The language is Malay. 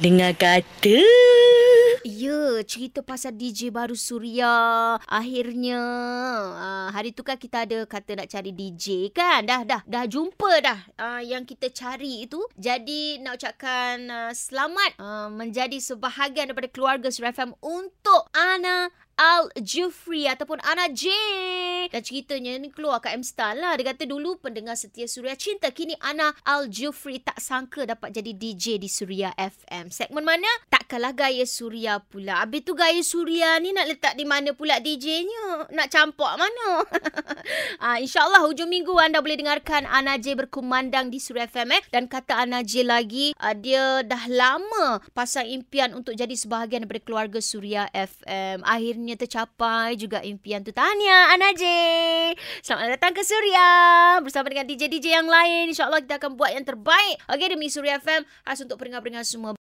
Dengar kata. Ya, cerita pasal DJ baru Suria. Akhirnya, uh, hari tu kan kita ada kata nak cari DJ kan. Dah, dah, dah jumpa dah uh, yang kita cari itu. Jadi, nak ucapkan uh, selamat uh, menjadi sebahagian daripada keluarga Suria FM untuk Ana Al-Jufri ataupun Ana J. Dan ceritanya ni keluar kat M-Star lah. Dia kata dulu pendengar setia Suria Cinta. Kini Ana Al-Jufri tak sangka dapat jadi DJ di Suria FM. Segmen mana? Takkanlah gaya Suria pula. Habis tu gaya Suria ni nak letak di mana pula DJ-nya? Nak campak mana? ha, InsyaAllah hujung minggu anda boleh dengarkan Ana J berkumandang di Suria FM eh. Dan kata Ana J lagi, uh, dia dah lama pasang impian untuk jadi sebahagian daripada keluarga Suria FM. Akhirnya tercapai juga impian tu. Tahniah Ana J. Selamat datang ke Suria. Bersama dengan DJ-DJ yang lain. InsyaAllah kita akan buat yang terbaik. Okay, demi Suria FM. Khas untuk pendengar-pendengar semua.